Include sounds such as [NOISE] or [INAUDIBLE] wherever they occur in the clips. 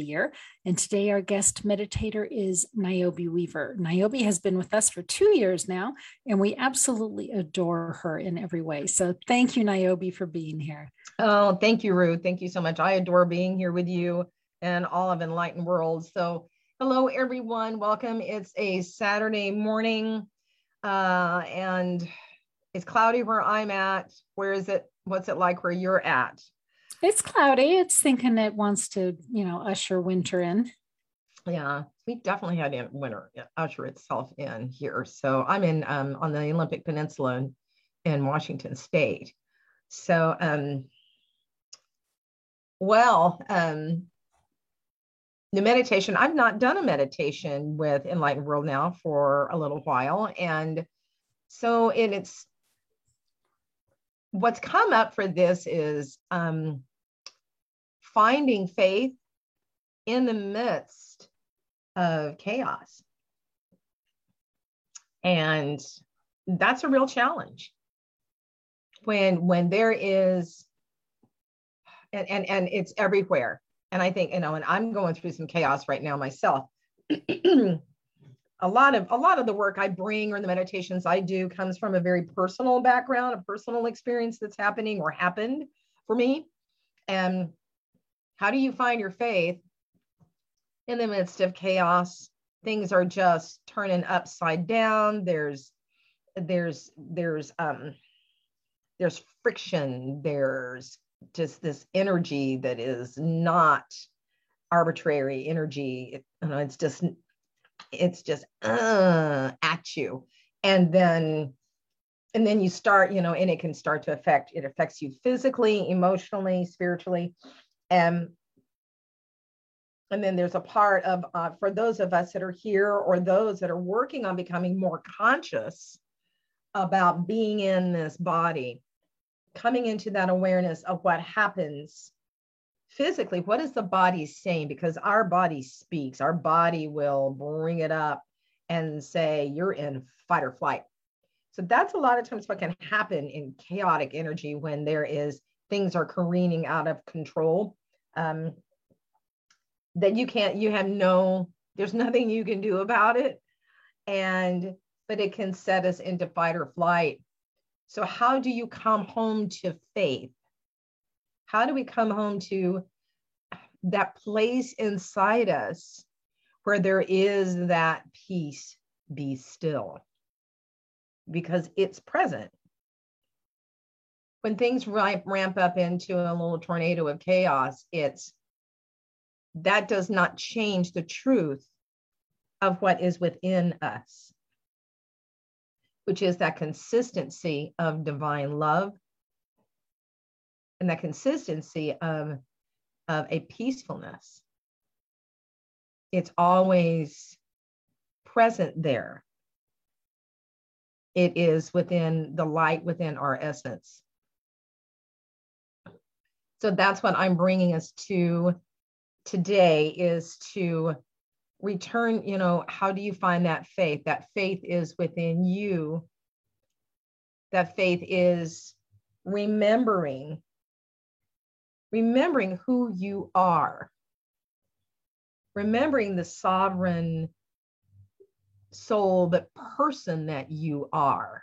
the year. And today, our guest meditator is Niobe Weaver. Niobe has been with us for two years now, and we absolutely adore her in every way. So, thank you, Niobe, for being here. Oh, thank you, Ruth. Thank you so much. I adore being here with you and all of Enlightened World. So, hello, everyone. Welcome. It's a Saturday morning, uh, and it's cloudy where I'm at. Where is it? What's it like where you're at? It's cloudy. It's thinking it wants to, you know, usher winter in. Yeah, we definitely had winter usher itself in here. So I'm in um, on the Olympic Peninsula in Washington State. So, um, well, um, the meditation, I've not done a meditation with Enlightened World now for a little while. And so it, it's what's come up for this is um, finding faith in the midst of chaos. And that's a real challenge. When when there is and and, and it's everywhere. And i think you know and i'm going through some chaos right now myself. [CLEARS THROAT] A lot of a lot of the work i bring or the meditations i do comes from a very personal background a personal experience that's happening or happened for me. And how do you find your faith in the midst of chaos? Things are just turning upside down. There's there's there's um there's friction, there's just this energy that is not arbitrary energy. It, you know, it's just it's just uh, at you. And then and then you start, you know, and it can start to affect it affects you physically, emotionally, spiritually and and then there's a part of uh, for those of us that are here or those that are working on becoming more conscious about being in this body coming into that awareness of what happens physically what is the body saying? Because our body speaks our body will bring it up and say you're in fight or flight. So that's a lot of times what can happen in chaotic energy when there is things are careening out of control um, that you can't, you have no, there's nothing you can do about it. And, but it can set us into fight or flight. So, how do you come home to faith? How do we come home to that place inside us where there is that peace, be still? Because it's present when things ramp, ramp up into a little tornado of chaos, it's that does not change the truth of what is within us, which is that consistency of divine love and that consistency of, of a peacefulness. It's always present there. It is within the light within our essence so that's what i'm bringing us to today is to return you know how do you find that faith? That faith is within you. That faith is remembering remembering who you are. Remembering the sovereign soul the person that you are.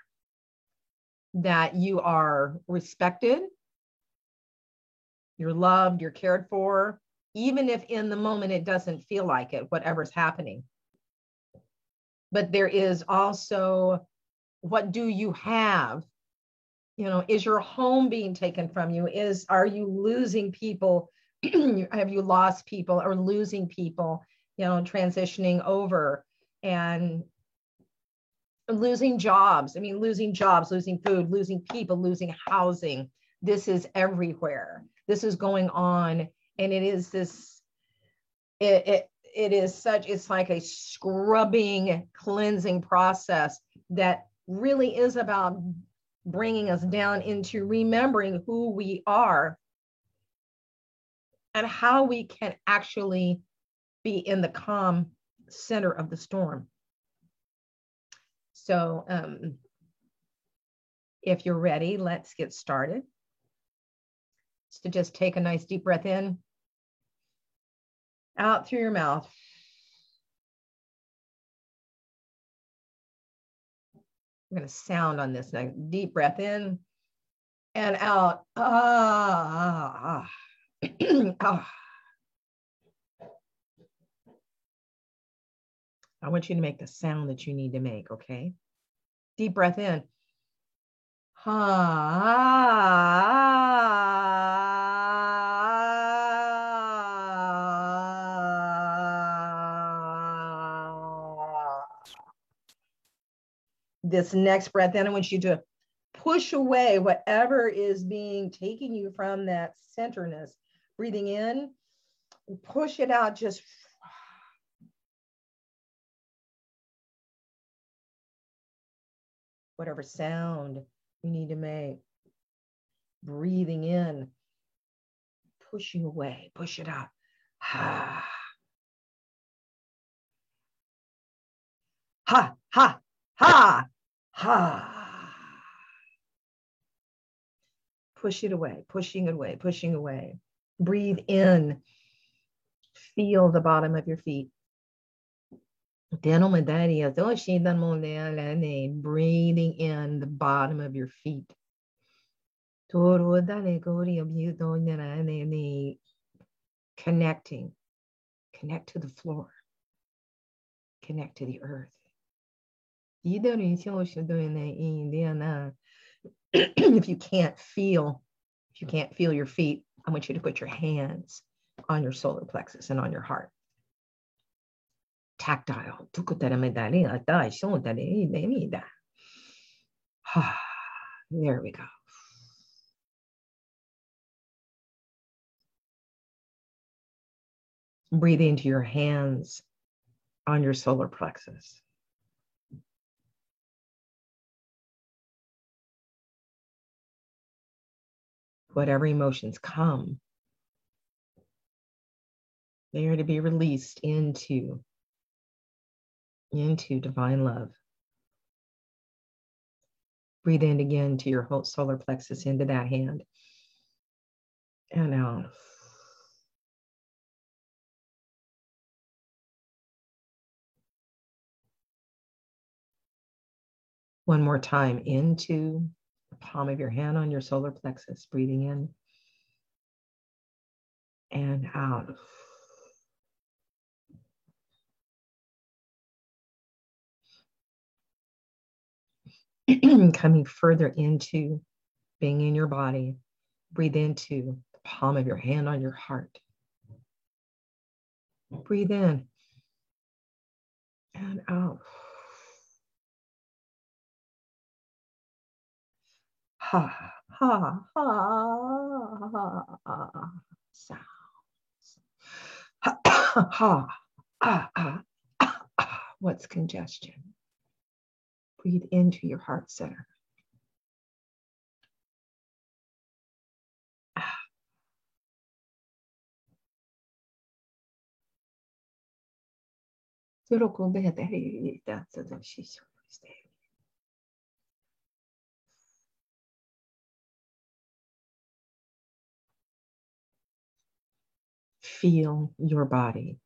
That you are respected you're loved, you're cared for, even if in the moment it doesn't feel like it, whatever's happening. But there is also what do you have? You know, is your home being taken from you? Is are you losing people? [CLEARS THROAT] have you lost people or losing people, you know, transitioning over and losing jobs? I mean, losing jobs, losing food, losing people, losing housing. This is everywhere this is going on and it is this it, it it is such it's like a scrubbing cleansing process that really is about bringing us down into remembering who we are and how we can actually be in the calm center of the storm. So um, if you're ready let's get started to just take a nice deep breath in out through your mouth. I'm going to sound on this next deep breath in and out. Ah, ah, ah. I want you to make the sound that you need to make, okay? Deep breath in. [LAUGHS] This next breath in, I want you to push away whatever is being taking you from that centerness. Breathing in, push it out just whatever sound you need to make. Breathing in, pushing away, push it out. Ha. Ha, ha, ha, ha. Push it away, pushing it away, pushing away. Breathe in. Feel the bottom of your feet. Breathing in the bottom of your feet. Connecting. Connect to the floor. Connect to the earth. if you can't feel, if you can't feel your feet, I want you to put your hands on your solar plexus and on your heart tactile. There we go. Breathe into your hands on your solar plexus. Whatever emotions come, they are to be released into into divine love. Breathe in again to your whole solar plexus into that hand. And out. One more time into the palm of your hand on your solar plexus, breathing in and out. [CLEARS THROAT] coming further into being in your body. Breathe into the palm of your hand on your heart. Breathe in and out. Ha, ha, ha, ha, sounds. Ha, ha, ah, ah, ah, what's congestion? Breathe into your heart center. Feel your body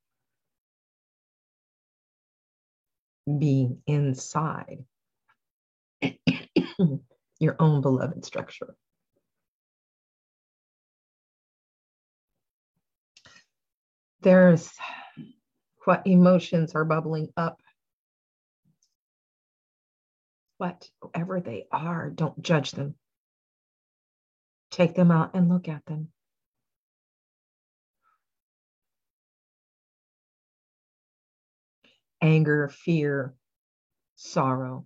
being inside [COUGHS] your own beloved structure. There's what emotions are bubbling up. Whatever they are, don't judge them. Take them out and look at them. Anger, fear, sorrow,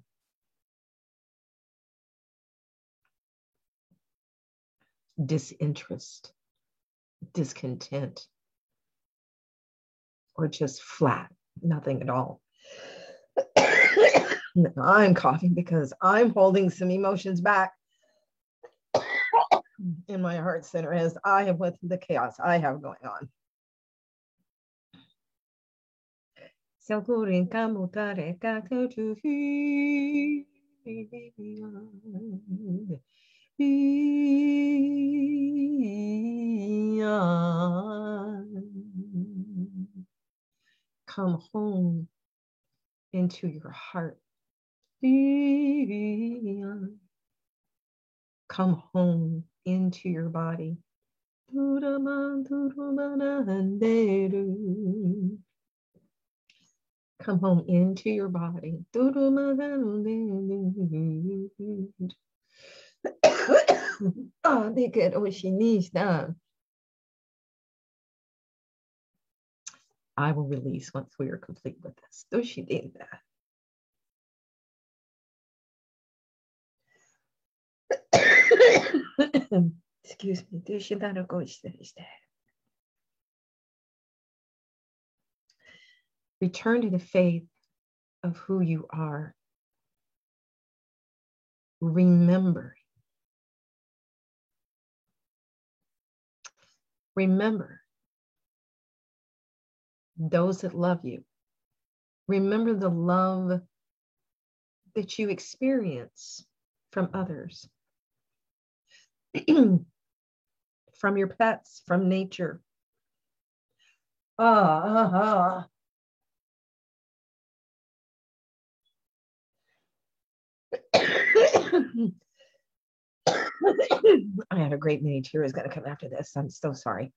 disinterest, discontent, or just flat, nothing at all. [COUGHS] I'm coughing because I'm holding some emotions back in my heart center as I have with the chaos I have going on. Beyond. come home into your heart. Come home into your body. Come home into your body. Oh, they get what she needs done. I will release once we are complete with this. Do she did that? Excuse me. Do she that go to Return to the faith of who you are. Remember. Remember those that love you. Remember the love that you experience from others, [CLEARS THROAT] from your pets, from nature. Ah, ah, ah. [CLEARS THROAT] [COUGHS] I had a great many tears going to come after this. I'm so sorry.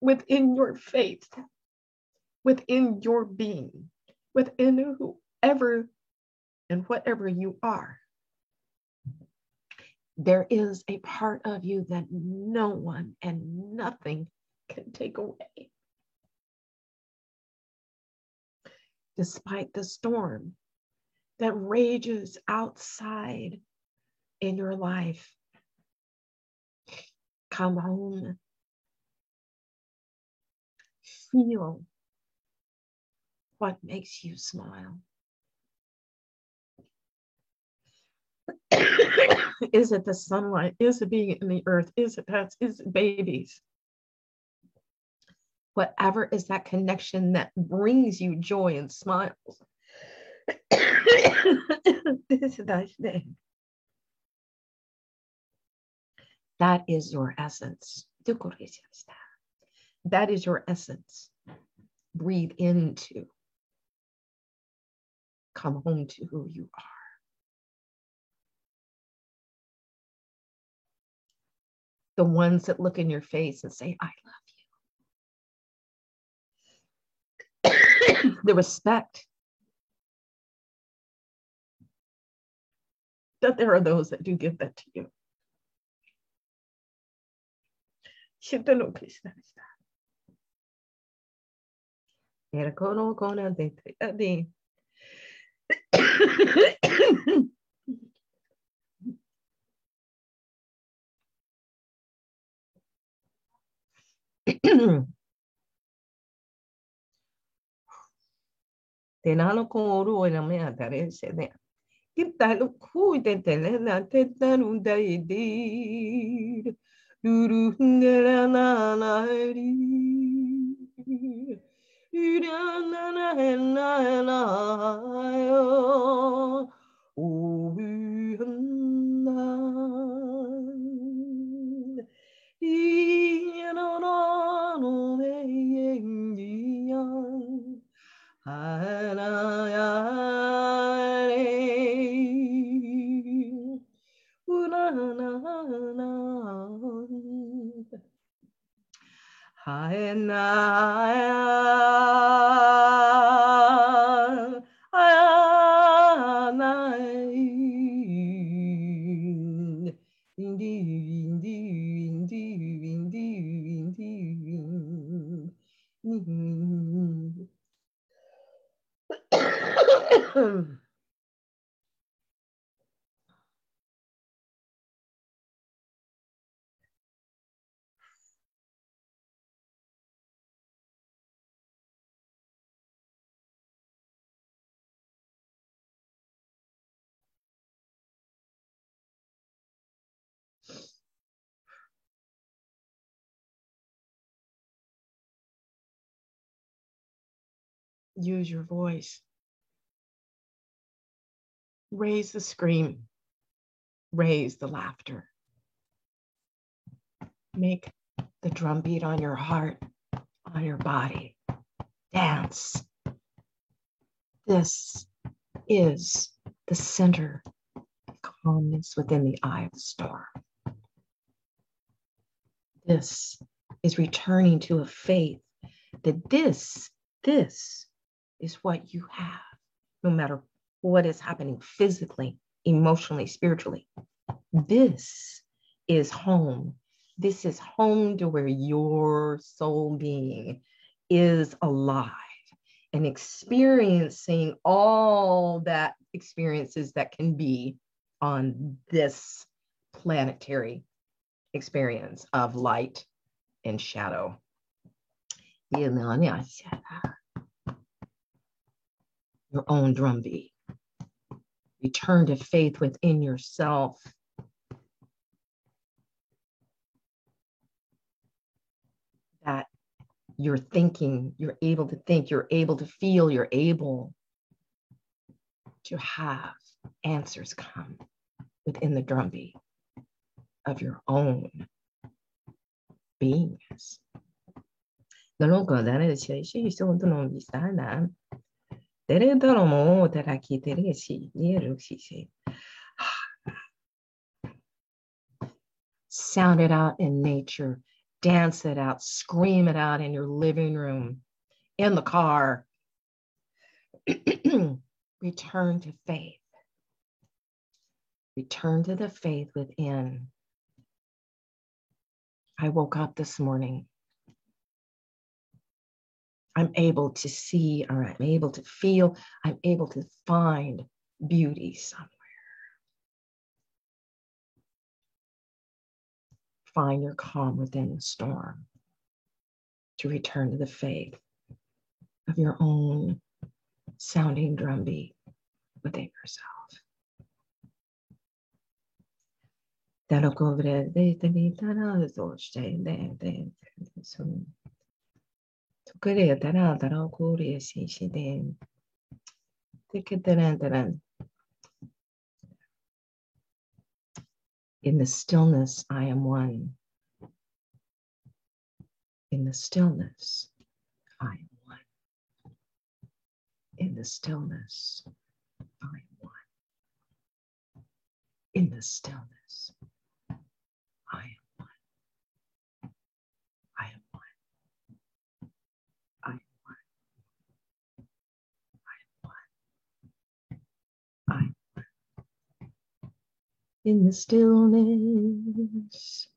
Within your faith, within your being, within whoever and whatever you are, there is a part of you that no one and nothing can take away. Despite the storm that rages outside in your life, come home. Feel what makes you smile. Is it the sunlight? Is it being in the earth? Is it pets? Is it babies? Whatever is that connection that brings you joy and smiles. [COUGHS] that is your essence. That is your essence. Breathe into. Come home to who you are. The ones that look in your face and say, I love you. the respect that there are those that do give that to you. Krishna [COUGHS] tenano oru ena me adare se de kitta lu khu de de le na te tan na na ri na na na i no no no use your voice Raise the scream, raise the laughter. Make the drum beat on your heart, on your body. Dance. This is the center of calmness within the eye of the storm. This is returning to a faith that this, this is what you have, no matter what is happening physically, emotionally, spiritually. This is home. This is home to where your soul being is alive and experiencing all that experiences that can be on this planetary experience of light and shadow your own drumbeat. Return to faith within yourself. That you're thinking, you're able to think, you're able to feel, you're able to have answers come within the drumbeat of your own beingness. Dans l'on condamne le chéri, ils sont dans l'ambition, Sound it out in nature. Dance it out. Scream it out in your living room, in the car. [CLEARS THROAT] Return to faith. Return to the faith within. I woke up this morning I'm able to see or I'm able to feel, I'm able to find beauty somewhere. Find your calm within the storm to return to the faith of your own sounding drumbeat within yourself. 그래야 되나 다라 고리에 시시된 되는 In the stillness, I am one. In the stillness, I am one. In the stillness, I am one. In the stillness, In the stillness.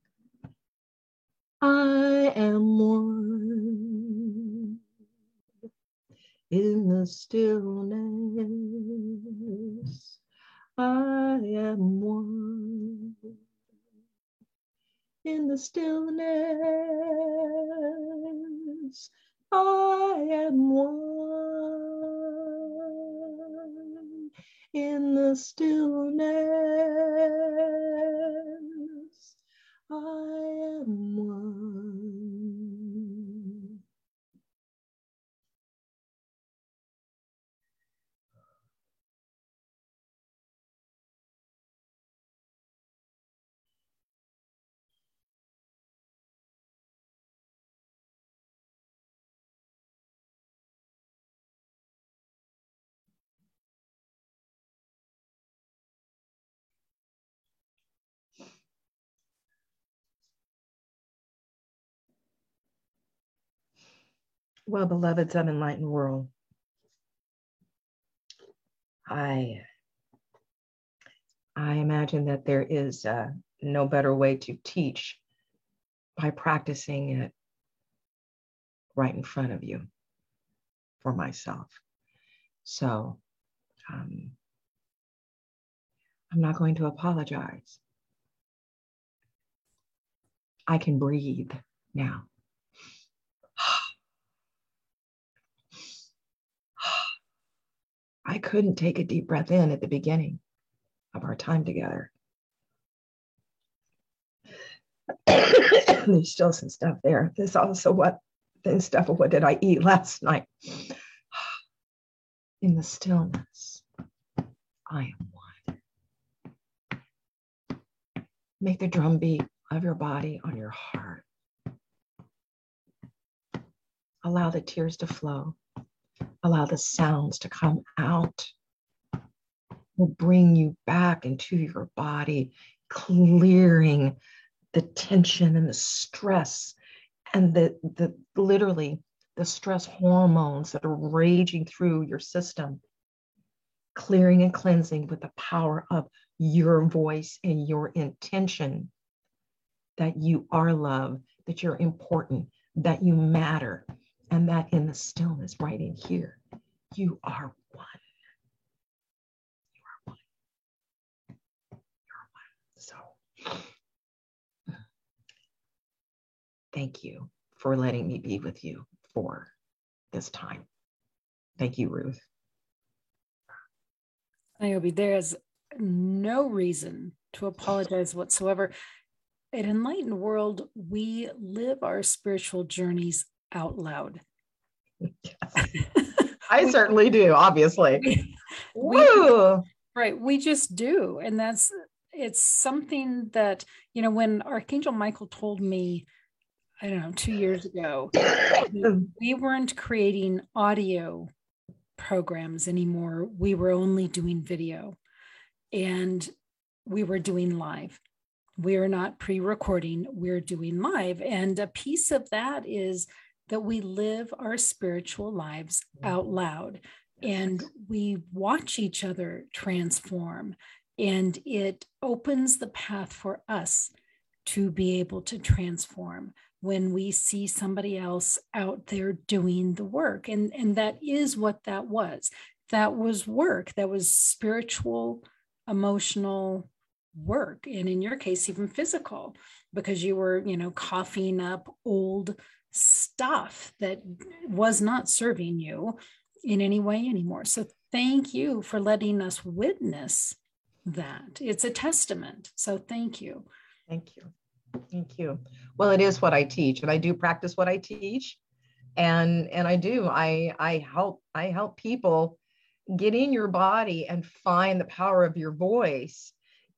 I am one in the stillness. I am one in the stillness. I am one in the stillness. I am one. Well, beloveds of enlightened world, I I imagine that there is uh, no better way to teach by practicing it right in front of you for myself. So um, I'm not going to apologize. I can breathe now. I couldn't take a deep breath in at the beginning of our time together. [COUGHS] There's still some stuff there. There's also what then stuff of what did I eat last night. [SIGHS] In the stillness, I am one. Make the drumbeat of your body on your heart. Allow the tears to flow. Allow the sounds to come out. Will bring you back into your body, clearing the tension and the stress and the, the literally the stress hormones that are raging through your system, clearing and cleansing with the power of your voice and your intention that you are love, that you're important, that you matter, and that in the stillness right in here, you are one. You are one. You're one. So thank you for letting me be with you for this time. Thank you, Ruth. Niobe, there is no reason to apologize whatsoever. At Enlightened World, we live our spiritual journeys out loud. Yes. [LAUGHS] I certainly do, obviously. [LAUGHS] We, Woo! right. We just do. And that's it's something that, you know, when Archangel Michael told me I don't know, two years ago, [COUGHS] we weren't creating audio programs anymore. We were only doing video and we were doing live. We are not pre recording, we're doing live. And a piece of that is that we live our spiritual lives mm-hmm. out loud and we watch each other transform. And it opens the path for us to be able to transform when we see somebody else out there doing the work and and that is what that was. That was work. That was spiritual emotional work and in your case even physical because you were you know coughing up old stuff that was not serving you in any way anymore. So thank you for letting us witness that. It's a testament. So thank you. Thank you. Thank you. Well, it is what I teach, and I do practice what I teach, and and I do. I I help I help people get in your body and find the power of your voice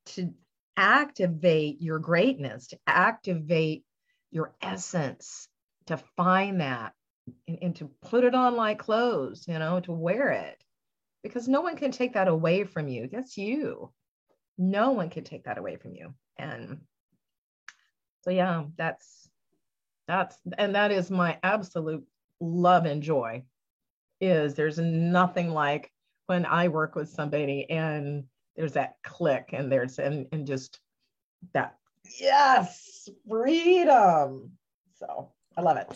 to activate your greatness, to activate your essence, to find that and, and to put it on like clothes, you know, to wear it. Because no one can take that away from you. That's you. No one can take that away from you. And so yeah that's that's and that is my absolute love and joy is there's nothing like when i work with somebody and there's that click and there's and, and just that yes freedom so i love it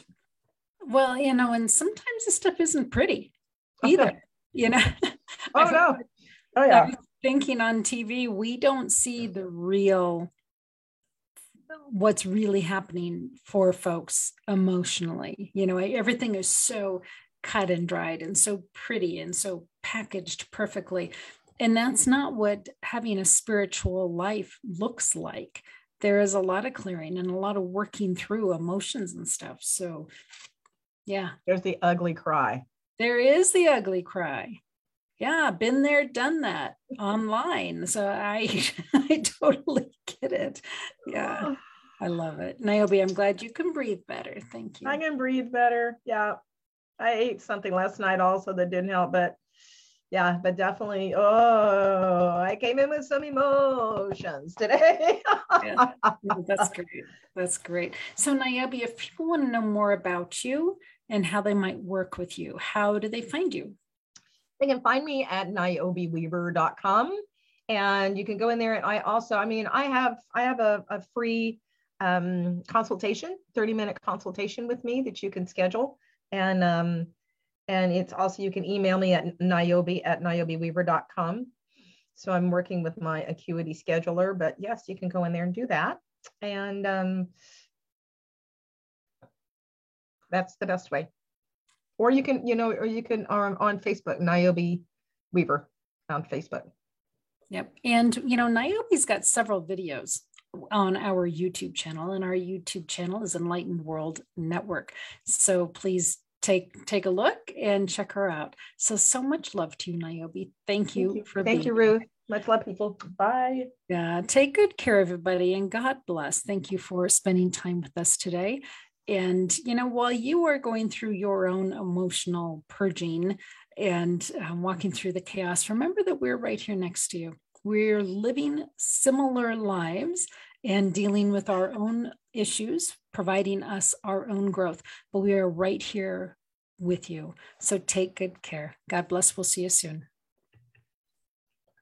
well you know and sometimes this stuff isn't pretty either you know [LAUGHS] oh no oh yeah thinking on tv we don't see the real what's really happening for folks emotionally. You know, everything is so cut and dried and so pretty and so packaged perfectly. And that's not what having a spiritual life looks like. There is a lot of clearing and a lot of working through emotions and stuff. So, yeah. There's the ugly cry. There is the ugly cry. Yeah, been there, done that online. So I [LAUGHS] I totally get it. Yeah. [SIGHS] I love it. Niobe, I'm glad you can breathe better. Thank you. I can breathe better. Yeah. I ate something last night also that didn't help, but yeah, but definitely. Oh, I came in with some emotions today. yeah, [LAUGHS] that's great. That's great. So, Niobe, if people want to know more about you and how they might work with you, how do they find you? They can find me at niobeweaver.com and you can go in there. And I also, I mean, I have I have a, a free um, consultation, 30 minute consultation with me that you can schedule. And um, and it's also, you can email me at niobe at niobeweaver.com. So I'm working with my acuity scheduler, but yes, you can go in there and do that. And um, that's the best way. Or you can, you know, or you can um, on Facebook, Niobe Weaver on Facebook. Yep. And, you know, Niobe's got several videos on our YouTube channel, and our YouTube channel is Enlightened World Network. So please take take a look and check her out. So so much love to you, Niobe. Thank you, thank you. for thank you, Ruth. Much love, people. Bye. Yeah, take good care, everybody, and God bless. Thank you for spending time with us today. And you know, while you are going through your own emotional purging and um, walking through the chaos, remember that we're right here next to you. We're living similar lives and dealing with our own issues, providing us our own growth, but we are right here with you. So take good care. God bless. We'll see you soon.